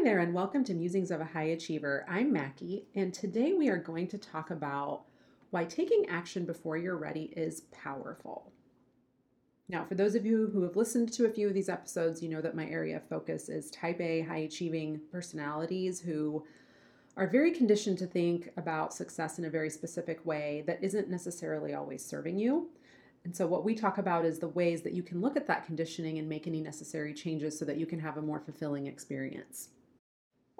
Hi there, and welcome to Musings of a High Achiever. I'm Maki, and today we are going to talk about why taking action before you're ready is powerful. Now, for those of you who have listened to a few of these episodes, you know that my area of focus is type A high achieving personalities who are very conditioned to think about success in a very specific way that isn't necessarily always serving you. And so, what we talk about is the ways that you can look at that conditioning and make any necessary changes so that you can have a more fulfilling experience.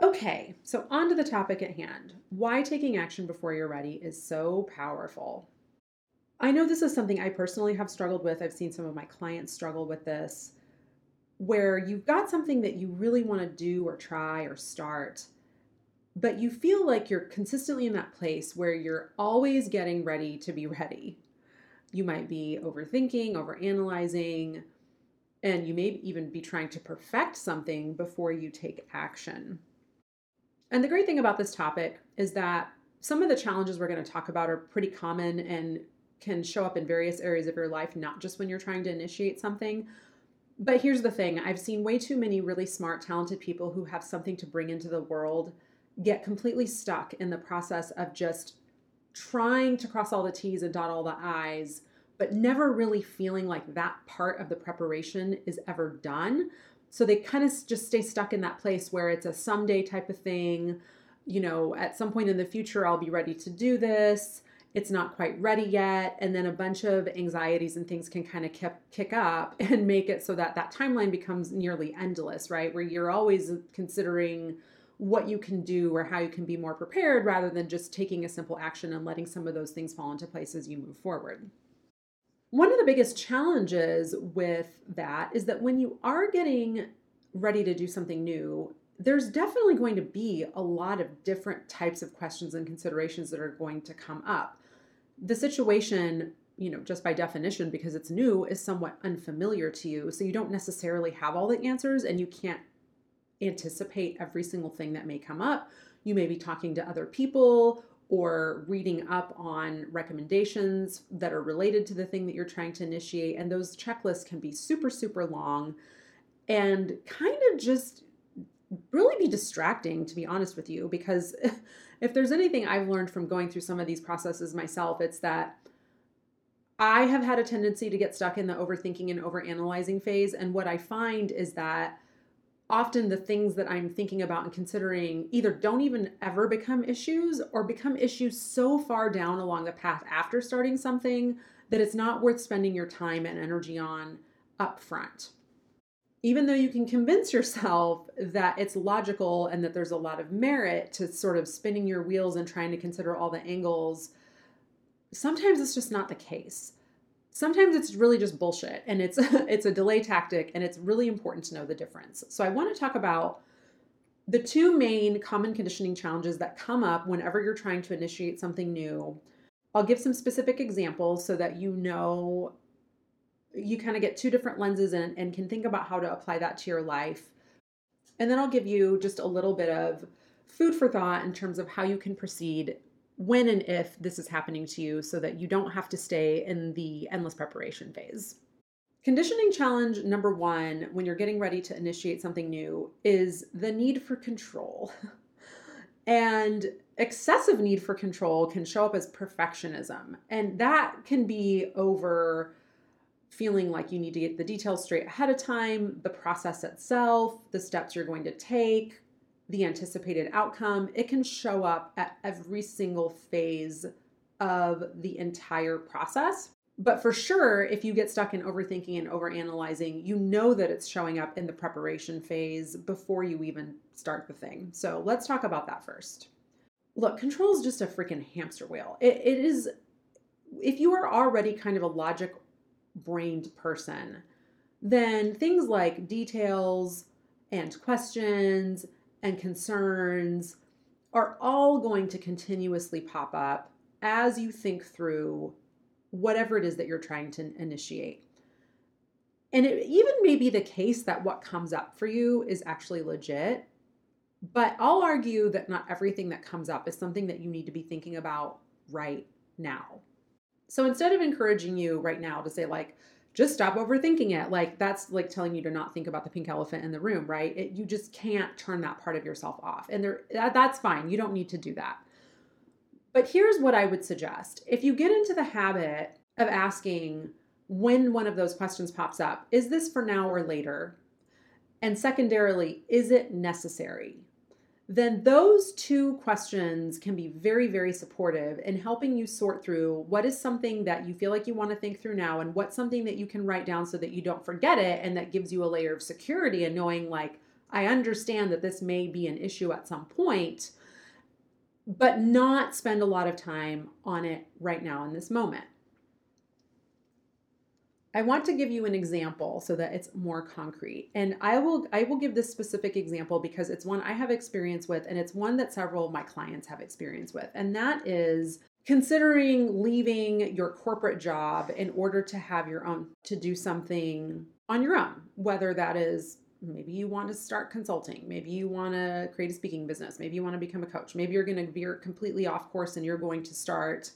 Okay, so on to the topic at hand why taking action before you're ready is so powerful. I know this is something I personally have struggled with. I've seen some of my clients struggle with this, where you've got something that you really want to do or try or start, but you feel like you're consistently in that place where you're always getting ready to be ready. You might be overthinking, overanalyzing, and you may even be trying to perfect something before you take action. And the great thing about this topic is that some of the challenges we're going to talk about are pretty common and can show up in various areas of your life, not just when you're trying to initiate something. But here's the thing I've seen way too many really smart, talented people who have something to bring into the world get completely stuck in the process of just trying to cross all the T's and dot all the I's, but never really feeling like that part of the preparation is ever done. So they kind of just stay stuck in that place where it's a someday type of thing. You know, at some point in the future, I'll be ready to do this. It's not quite ready yet. And then a bunch of anxieties and things can kind of kick up and make it so that that timeline becomes nearly endless right? Where you're always considering what you can do or how you can be more prepared rather than just taking a simple action and letting some of those things fall into place as you move forward one of the biggest challenges with that is that when you are getting ready to do something new there's definitely going to be a lot of different types of questions and considerations that are going to come up. The situation you know just by definition because it's new is somewhat unfamiliar to you so you don't necessarily have all the answers and you can't anticipate every single thing that may come up. You may be talking to other people or reading up on recommendations that are related to the thing that you're trying to initiate and those checklists can be super super long and kind of just really be distracting to be honest with you because if there's anything I've learned from going through some of these processes myself, it's that I have had a tendency to get stuck in the overthinking and overanalyzing phase. And what I find is that often the things that I'm thinking about and considering either don't even ever become issues or become issues so far down along the path after starting something that it's not worth spending your time and energy on up front even though you can convince yourself that it's logical and that there's a lot of merit to sort of spinning your wheels and trying to consider all the angles, sometimes it's just not the case. Sometimes it's really just bullshit and it's it's a delay tactic and it's really important to know the difference. So I want to talk about the two main common conditioning challenges that come up whenever you're trying to initiate something new. I'll give some specific examples so that you know you kind of get two different lenses and, and can think about how to apply that to your life. And then I'll give you just a little bit of food for thought in terms of how you can proceed when and if this is happening to you so that you don't have to stay in the endless preparation phase. Conditioning challenge number one when you're getting ready to initiate something new is the need for control. and excessive need for control can show up as perfectionism. And that can be over feeling like you need to get the details straight ahead of time, the process itself, the steps you're going to take, the anticipated outcome. It can show up at every single phase of the entire process. But for sure, if you get stuck in overthinking and overanalyzing, you know that it's showing up in the preparation phase before you even start the thing. So let's talk about that first. Look, control is just a freaking hamster wheel. it, it is, if you are already kind of a logic brained person, then things like details and questions and concerns are all going to continuously pop up as you think through whatever it is that you're trying to initiate. And it even may be the case that what comes up for you is actually legit, but I'll argue that not everything that comes up is something that you need to be thinking about right now. So instead of encouraging you right now to say, like, just stop overthinking it. Like that's like telling you to not think about the pink elephant in the room, right? It, you just can't turn that part of yourself off. And there that, that's fine. You don't need to do that. But here's what I would suggest. If you get into the habit of asking when one of those questions pops up, is this for now or later? And secondarily, is it necessary? Then those two questions can be very, very supportive in helping you sort through what is something that you feel like you want to think through now and what's something that you can write down so that you don't forget it and that gives you a layer of security and knowing, like, I understand that this may be an issue at some point, but not spend a lot of time on it right now in this moment. I want to give you an example so that it's more concrete. And I will I will give this specific example because it's one I have experience with and it's one that several of my clients have experience with. And that is considering leaving your corporate job in order to have your own to do something on your own, whether that is maybe you want to start consulting, maybe you want to create a speaking business, maybe you want to become a coach, maybe you're going to veer completely off course and you're going to start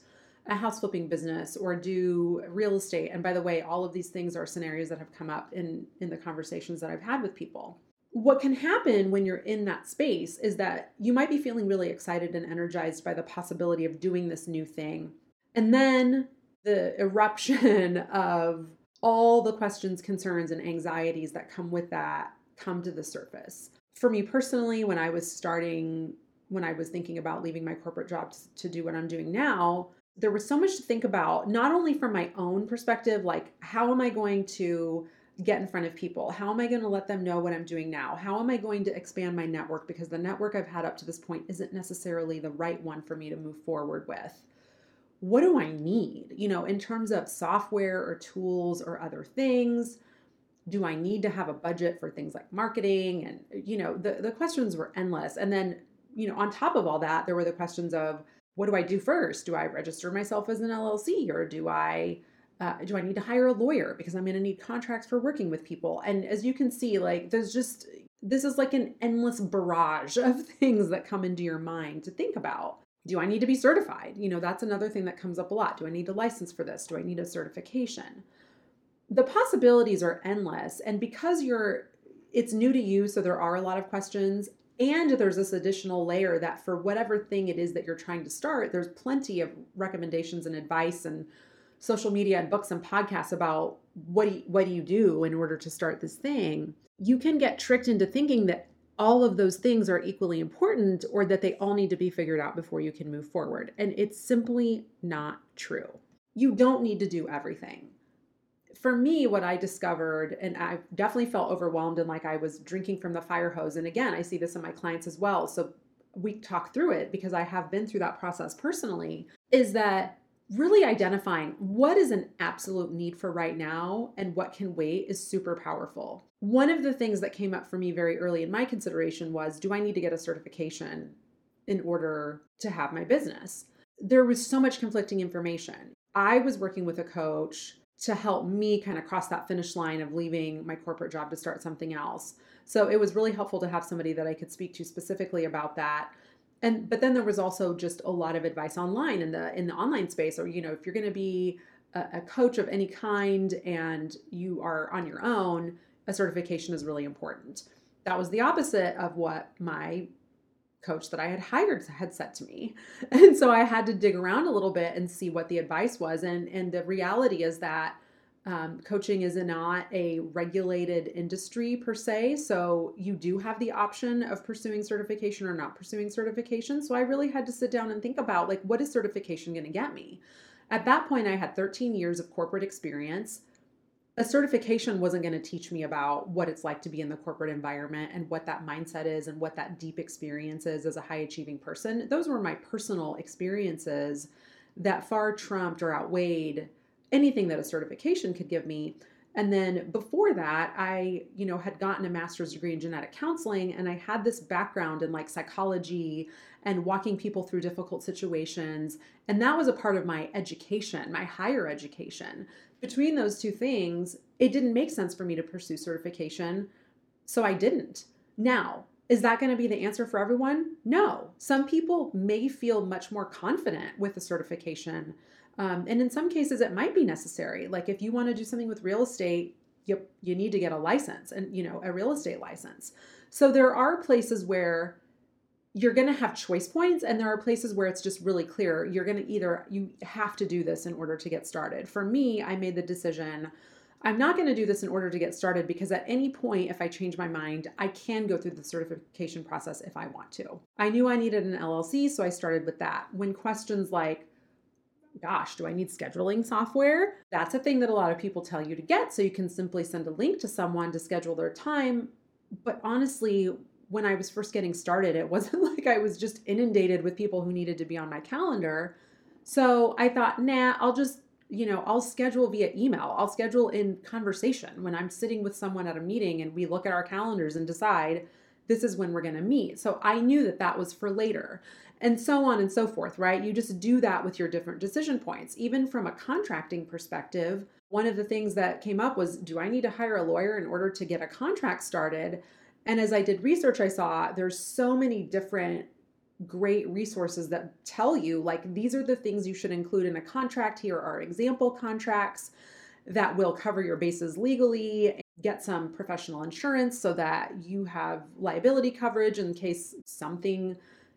a house flipping business or do real estate. And by the way all of these things are scenarios that have come up in in the conversations that i've had with people. What can happen when you're in that space is that you might be feeling really excited and energized by the possibility of doing this new thing. And then the eruption of all the questions concerns and anxieties that come with that come to the surface. For me personally when i was starting when I was thinking about leaving my corporate job to, to, do what I'm doing now, there was so much to think about, not only from my own perspective, like how am I going to get in front of people? How am I going to let them know what I'm doing now? How am I going to expand my network? Because the network I've had up to this point isn't necessarily the right one for me to move forward with. What do I need, you know, in terms of software or tools or other things? Do I need to have a budget for things like marketing? And, you know, the, the questions were endless. And then, you know, on top of all that, there were the questions of, what do I do first? Do I register myself as an LLC or do I uh, do I need to hire a lawyer because I'm going to need contracts for working with people? And as you can see, like there's just this is like an endless barrage of things that come into your mind to think about. Do I need to be certified? You know, that's another thing that comes up a lot. Do I need a license for this? Do I need a certification? The possibilities are endless. And because you're it's new to you, so there are a lot of questions. And there's this additional layer that for whatever thing it is that you're trying to start, there's plenty of recommendations and advice and social media and books and podcasts about what do you, what do you do in order to start this thing. You can get tricked into thinking that all of those things are equally important or that they all need to be figured out before you can move forward. And it's simply not true. You don't need to do everything for me, what I discovered, and I definitely felt overwhelmed and like I was drinking from the fire hose. And again, I see this in my clients as well. So we talk through it because I have been through that process personally, is that really identifying what is an absolute need for right now and what can wait is super powerful. One of the things that came up for me very early in my consideration was do I need to get a certification in order to have my business? There was so much conflicting information. I was working with a coach to help me kind of cross that finish line of leaving my corporate job to start something else. So it was really helpful to have somebody that I could speak to specifically about that. And but then there was also just a lot of advice online in the in the online space or you know if you're going to be a, a coach of any kind and you are on your own, a certification is really important. That was the opposite of what my coach that I had hired had said to me. And so I had to dig around a little bit and see what the advice was. And, and the reality is that um, coaching is not a regulated industry per se. So you do have the option of pursuing certification or not pursuing certification. So I really had to sit down and think about like, what is certification going to get me? At that point, I had 13 years of corporate experience a certification wasn't going to teach me about what it's like to be in the corporate environment and what that mindset is and what that deep experience is as a high achieving person. Those were my personal experiences that far trumped or outweighed anything that a certification could give me. And then before that, I, you know, had gotten a master's degree in genetic counseling and I had this background in like psychology and walking people through difficult situations. And that was a part of my education, my higher education between those two things, it didn't make sense for me to pursue certification. So I didn't. Now, is that going to be the answer for everyone? No. Some people may feel much more confident with a certification Um, and in some cases, it might be necessary. Like if you want to do something with real estate, you, you need to get a license and, you know, a real estate license. So there are places where you're going to have choice points and there are places where it's just really clear you're going to either you have to do this in order to get started for me i made the decision i'm not going to do this in order to get started because at any point if i change my mind i can go through the certification process if i want to i knew i needed an llc so i started with that when questions like gosh, do I need scheduling software? That's a thing that a lot of people tell you to get. So you can simply send a link to someone to schedule their time. But honestly, when I was first getting started, it wasn't like I was just inundated with people who needed to be on my calendar. So I thought, nah, I'll just, you know, I'll schedule via email. I'll schedule in conversation when I'm sitting with someone at a meeting and we look at our calendars and decide this is when we're going to meet. So I knew that that was for later and so on and so forth, right? You just do that with your different decision points. Even from a contracting perspective, one of the things that came up was do I need to hire a lawyer in order to get a contract started? And as I did research, I saw there's so many different great resources that tell you like these are the things you should include in a contract. Here are example contracts that will cover your bases legally. Get some professional insurance so that you have liability coverage in case something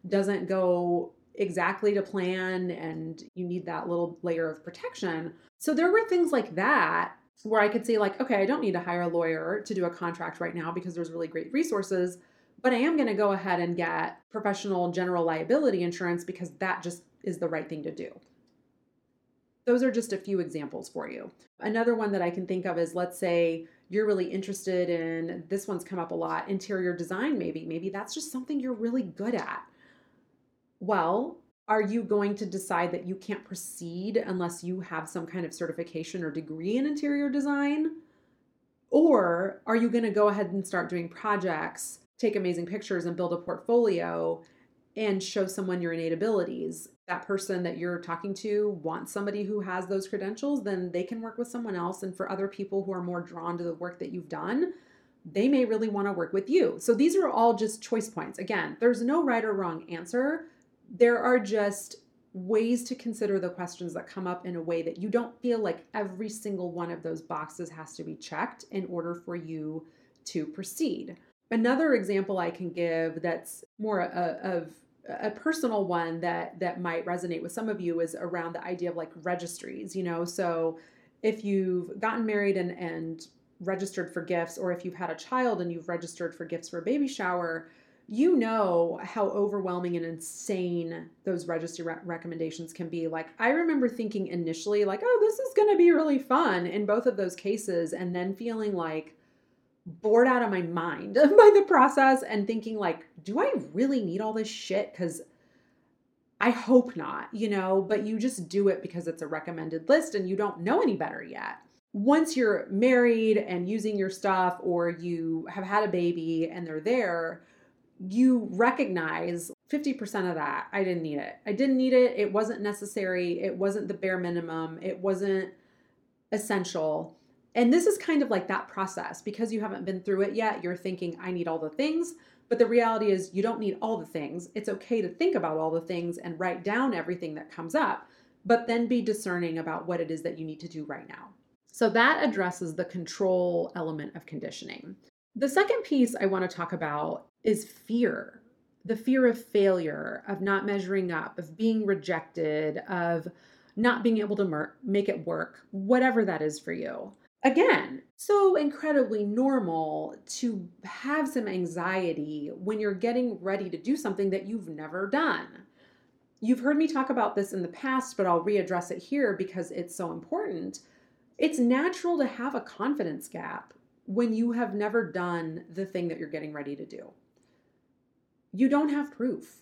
doesn't go exactly to plan and you need that little layer of protection. So there were things like that where I could say, like, okay, I don't need to hire a lawyer to do a contract right now because there's really great resources, but I am going to go ahead and get professional general liability insurance because that just is the right thing to do. Those are just a few examples for you. Another one that I can think of is let's say you're really interested in this one's come up a lot interior design, maybe. Maybe that's just something you're really good at. Well, are you going to decide that you can't proceed unless you have some kind of certification or degree in interior design? Or are you going to go ahead and start doing projects, take amazing pictures, and build a portfolio and show someone your innate abilities? That person that you're talking to wants somebody who has those credentials, then they can work with someone else. And for other people who are more drawn to the work that you've done, they may really want to work with you. So these are all just choice points. Again, there's no right or wrong answer there are just ways to consider the questions that come up in a way that you don't feel like every single one of those boxes has to be checked in order for you to proceed. Another example I can give that's more a, of a personal one that that might resonate with some of you is around the idea of like registries, you know, so if you've gotten married and and registered for gifts or if you've had a child and you've registered for gifts for a baby shower, you know how overwhelming and insane those registry re- recommendations can be. Like, I remember thinking initially, like, oh, this is going to be really fun in both of those cases, and then feeling like bored out of my mind by the process and thinking, like, do I really need all this shit? Because I hope not, you know, but you just do it because it's a recommended list and you don't know any better yet. Once you're married and using your stuff, or you have had a baby and they're there, you recognize 50% of that I didn't need it. I didn't need it. It wasn't necessary. It wasn't the bare minimum. It wasn't essential. And this is kind of like that process because you haven't been through it yet. You're thinking, I need all the things. But the reality is, you don't need all the things. It's okay to think about all the things and write down everything that comes up, but then be discerning about what it is that you need to do right now. So that addresses the control element of conditioning. The second piece I want to talk about is fear the fear of failure, of not measuring up, of being rejected, of not being able to mer- make it work, whatever that is for you. Again, so incredibly normal to have some anxiety when you're getting ready to do something that you've never done. You've heard me talk about this in the past, but I'll readdress it here because it's so important. It's natural to have a confidence gap when you have never done the thing that you're getting ready to do you don't have proof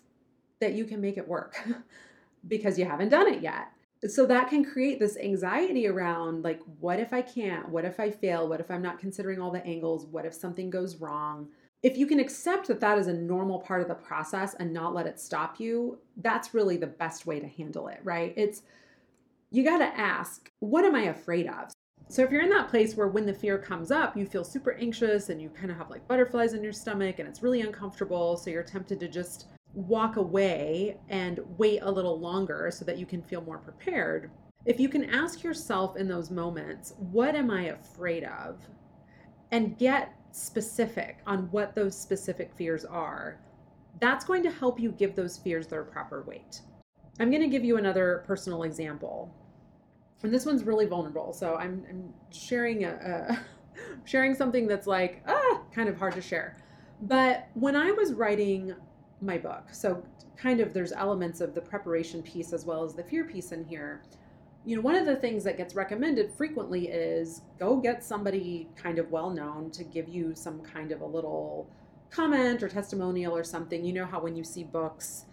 that you can make it work because you haven't done it yet. So that can create this anxiety around like, what if I can't? What if I fail? What if I'm not considering all the angles? What if something goes wrong? If you can accept that that is a normal part of the process and not let it stop you, that's really the best way to handle it, right? It's you got to ask, what am I afraid of? So if you're in that place where when the fear comes up, you feel super anxious and you kind of have like butterflies in your stomach and it's really uncomfortable, so you're tempted to just walk away and wait a little longer so that you can feel more prepared. if you can ask yourself in those moments, what am I afraid of? And get specific on what those specific fears are, that's going to help you give those fears their proper weight. I'm going to give you another personal example. And this one's really vulnerable. So I'm, I'm sharing a, a sharing something that's like, ah, kind of hard to share. But when I was writing my book, so kind of there's elements of the preparation piece as well as the fear piece in here. You know, one of the things that gets recommended frequently is go get somebody kind of well known to give you some kind of a little comment or testimonial or something. You know how when you see books,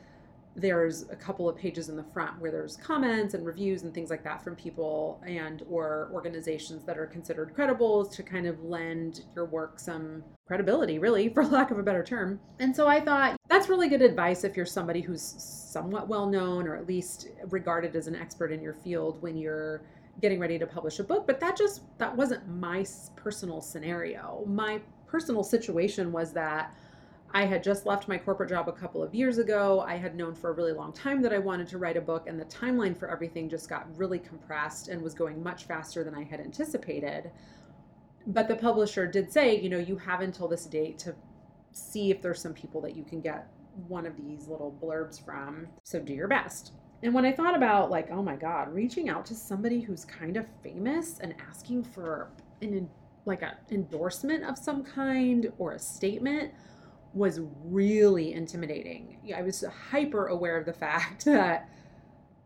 there's a couple of pages in the front where there's comments and reviews and things like that from people and or organizations that are considered credible to kind of lend your work some credibility really for lack of a better term. And so i thought that's really good advice if you're somebody who's somewhat well known or at least regarded as an expert in your field when you're getting ready to publish a book. But that just that wasn't my personal scenario. My personal situation was that I had just left my corporate job a couple of years ago. I had known for a really long time that I wanted to write a book, and the timeline for everything just got really compressed and was going much faster than I had anticipated. But the publisher did say, you know, you have until this date to see if there's some people that you can get one of these little blurbs from. So do your best. And when I thought about, like, oh my God, reaching out to somebody who's kind of famous and asking for an like an endorsement of some kind or a statement was really intimidating. I was hyper aware of the fact that,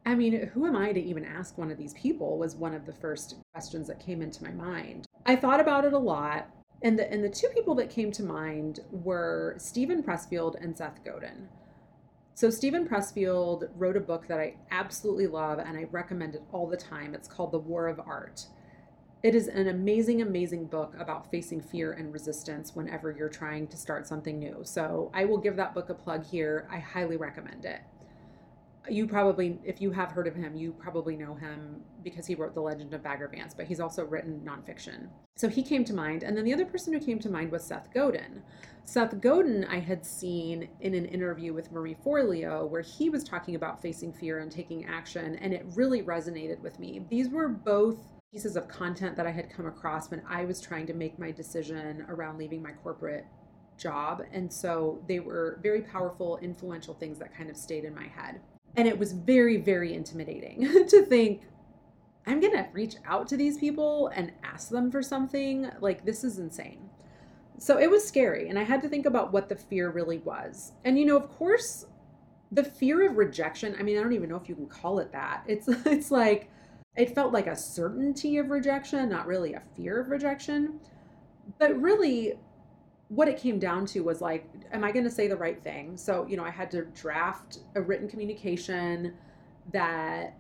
I mean, who am I to even ask one of these people was one of the first questions that came into my mind. I thought about it a lot. And the, and the two people that came to mind were Steven Pressfield and Seth Godin. So, Steven Pressfield wrote a book that I absolutely love and I recommend it all the time. It's called The War of Art. It is an amazing, amazing book about facing fear and resistance whenever you're trying to start something new. So I will give that book a plug here. I highly recommend it. You probably, if you have heard of him, you probably know him because he wrote The Legend of Bagger Vance, but he's also written nonfiction. So he came to mind. And then the other person who came to mind was Seth Godin. Seth Godin, I had seen in an interview with Marie Forleo where he was talking about facing fear and taking action, and it really resonated with me. These were both pieces of content that I had come across when I was trying to make my decision around leaving my corporate job. And so they were very powerful, influential things that kind of stayed in my head. And it was very, very intimidating to think, I'm going to reach out to these people and ask them for something. Like, this is insane. So it was scary. And I had to think about what the fear really was. And, you know, of course, the fear of rejection, I mean, I don't even know if you can call it that. It's, it's like, it felt like a certainty of rejection, not really a fear of rejection. But really, what it came down to was like, am I going to say the right thing? So, you know, I had to draft a written communication that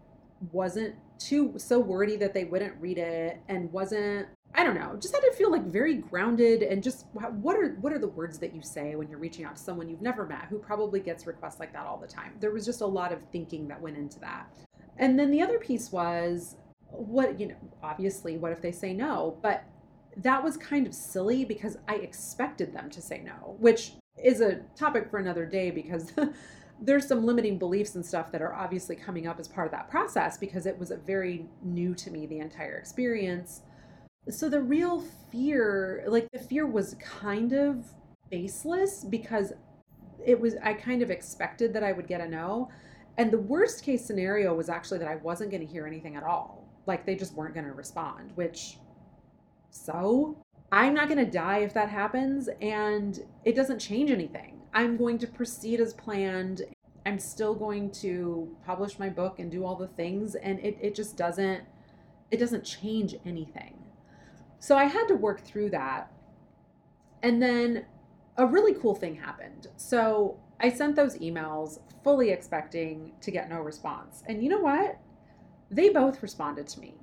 wasn't too so wordy that they wouldn't read it and wasn't I don't know, just had to feel like very grounded and just what are what are the words that you say when you're reaching out to someone you've never met who probably gets requests like that all the time. There was just a lot of thinking that went into that. And then the other piece was what, you know, obviously, what if they say no? But that was kind of silly because I expected them to say no, which is a topic for another day because there's some limiting beliefs and stuff that are obviously coming up as part of that process because it was a very new to me, the entire experience. So the real fear, like the fear was kind of baseless because it was, I kind of expected that I would get a no. And the worst case scenario was actually that I wasn't going to hear anything at all. Like they just weren't going to respond, which so I'm not going to die if that happens. And it doesn't change anything. I'm going to proceed as planned. I'm still going to publish my book and do all the things. And it, it just doesn't, it doesn't change anything. So I had to work through that. And then a really cool thing happened. So I sent those emails fully expecting to get no response. And you know what? They both responded to me.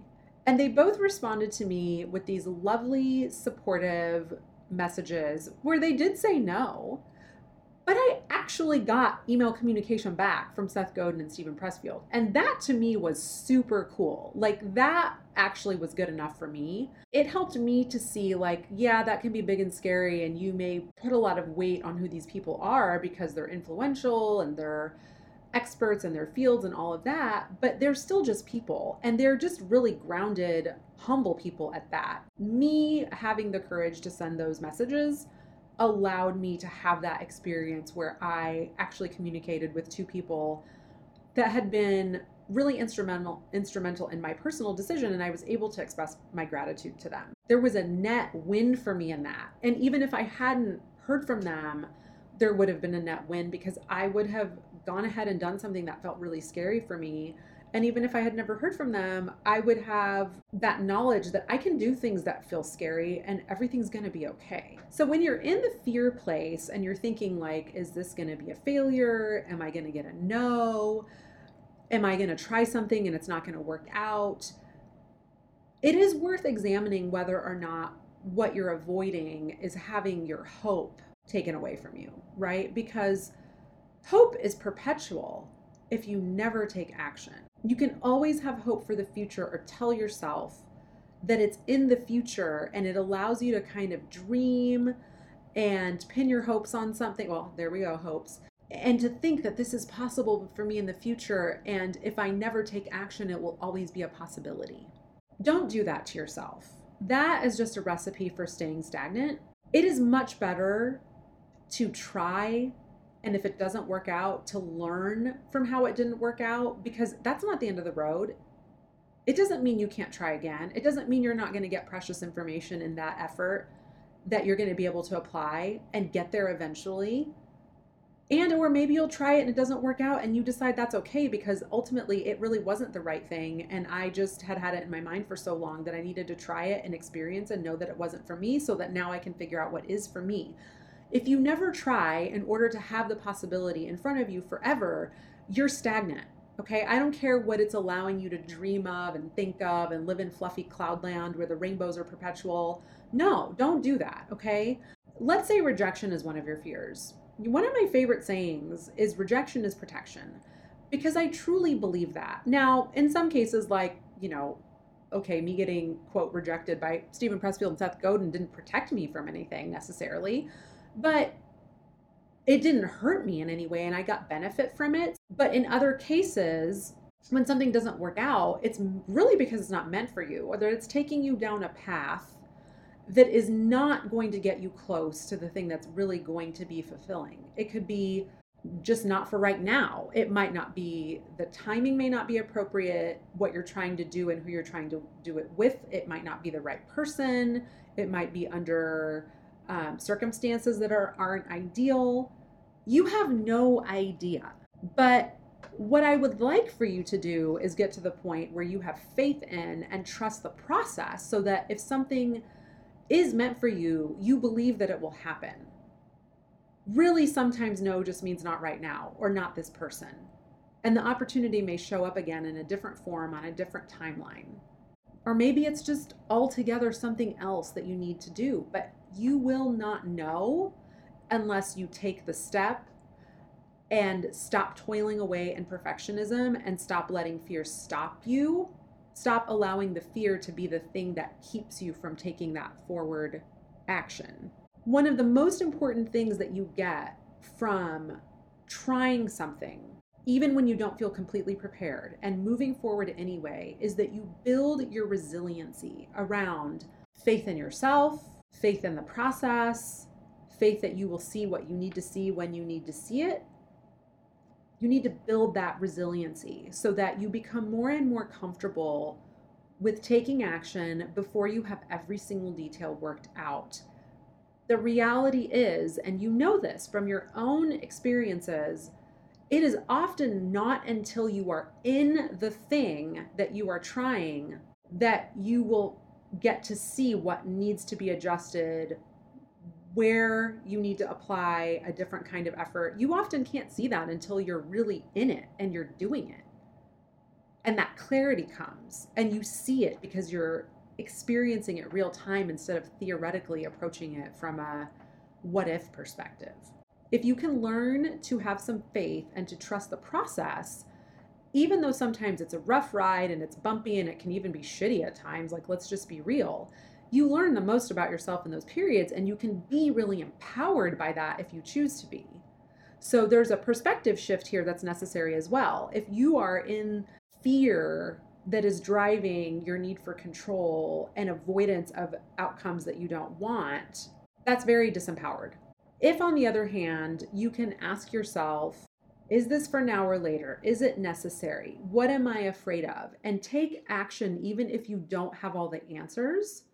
And they both responded to me with these lovely, supportive messages where they did say no, but I actually got email communication back from Seth Godin and Steven Pressfield. And that to me was super cool. Like that actually was good enough for me. It helped me to see, like, yeah, that can be big and scary. And you may put a lot of weight on who these people are because they're influential and they're experts in their fields and all of that, but they're still just people and they're just really grounded, humble people at that. Me having the courage to send those messages allowed me to have that experience where I actually communicated with two people that had been really instrumental instrumental in my personal decision and I was able to express my gratitude to them. There was a net win for me in that. And even if I hadn't heard from them, there would have been a net win because I would have gone ahead and done something that felt really scary for me. And even if I had never heard from them, I would have that knowledge that I can do things that feel scary and everything's going to be okay. So when you're in the fear place and you're thinking like is this going to be a failure? Am I going to get a no? am I going to try something and it's not going to work out? It is worth examining whether or not what you're avoiding is having your hope taken away from you, right? Because hope is perpetual if you never take action. You can always have hope for the future or tell yourself that it's in the future and it allows you to kind of dream and pin your hopes on something. Well, there we go, hopes. And to think that this is possible for me in the future and if i never take action it will always be a possibility. Don't do that to yourself. That is just a recipe for staying stagnant. It is much better to try and if it doesn't work out to learn from how it didn't work out because that's not the end of the road. It doesn't mean you can't try again. It doesn't mean you're not going to get precious information in that effort that you're going to be able to apply and get there eventually. And or maybe you'll try it and it doesn't work out and you decide that's okay because ultimately it really wasn't the right thing. And i just had had it in my mind for so long that i needed to try it and experience and know that it wasn't for me so that now i can figure out what is for me if you never try in order to have the possibility in front of you forever you're stagnant okay? I don't care what it's allowing you to dream of and think of and live in fluffy cloudland where the rainbows are perpetual. No don't do that okay? Let's say rejection is one of your fears. One of my favorite sayings is rejection is protection because I truly believe that. Now, in some cases, like, you know, okay, me getting, quote, rejected by Steven Pressfield and Seth Godin didn't protect me from anything necessarily, but it didn't hurt me in any way and I got benefit from it. But in other cases, when something doesn't work out, it's really because it's not meant for you, whether it's taking you down a path that is not going to get you close to the thing that's really going to be fulfilling. It could be just not for right now. It might not be, the timing may not be appropriate, what you're trying to do and who you're trying to do it with. It might not be the right person. It might be under um, circumstances that are, aren't ideal. You have no idea. But what I would like for you to do is get to the point where you have faith in and trust the process so that if something is meant for you, you believe that it will happen. Really, sometimes no just means not right now or not this person. And the opportunity may show up again in a different form on a different timeline. Or maybe it's just altogether something else that you need to do, but you will not know unless you take the step and stop toiling away in perfectionism and stop letting fear stop you stop allowing the fear to be the thing that keeps you from taking that forward action. One of the most important things that you get from trying something, even when you don't feel completely prepared, and moving forward anyway, is that you build your resiliency around faith in yourself, faith in the process, faith that you will see what you need to see when you need to see it, you need to build that resiliency so that you become more and more comfortable with taking action before you have every single detail worked out. The reality is, and you know this from your own experiences, it is often not until you are in the thing that you are trying that you will get to see what needs to be adjusted where you need to apply a different kind of effort. You often can't see that until you're really in it and you're doing it. And that clarity comes and you see it because you're experiencing it real time instead of theoretically approaching it from a what if perspective. If you can learn to have some faith and to trust the process, even though sometimes it's a rough ride and it's bumpy and it can even be shitty at times, like let's just be real, you learn the most about yourself in those periods and you can be really empowered by that if you choose to be. So there's a perspective shift here that's necessary as well. If you are in fear that is driving your need for control and avoidance of outcomes that you don't want, that's very disempowered. If, on the other hand, you can ask yourself, is this for now or later? Is it necessary? What am I afraid of? And take action even if you don't have all the answers,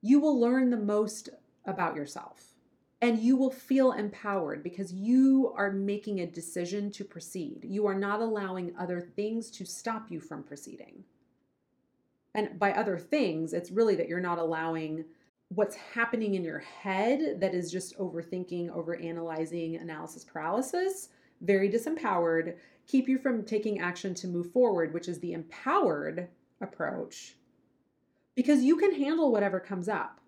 you will learn the most about yourself. And you will feel empowered because you are making a decision to proceed. You are not allowing other things to stop you from proceeding. And by other things, it's really that you're not allowing what's happening in your head that is just overthinking, overanalyzing, analysis paralysis, very disempowered, keep you from taking action to move forward, which is the empowered approach, because you can handle whatever comes up.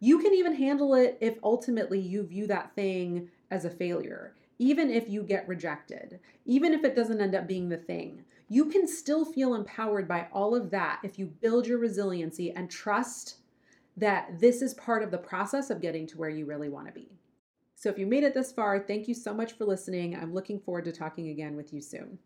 You can even handle it if ultimately you view that thing as a failure, even if you get rejected, even if it doesn't end up being the thing. You can still feel empowered by all of that if you build your resiliency and trust that this is part of the process of getting to where you really want to be. So if you made it this far, thank you so much for listening. I'm looking forward to talking again with you soon.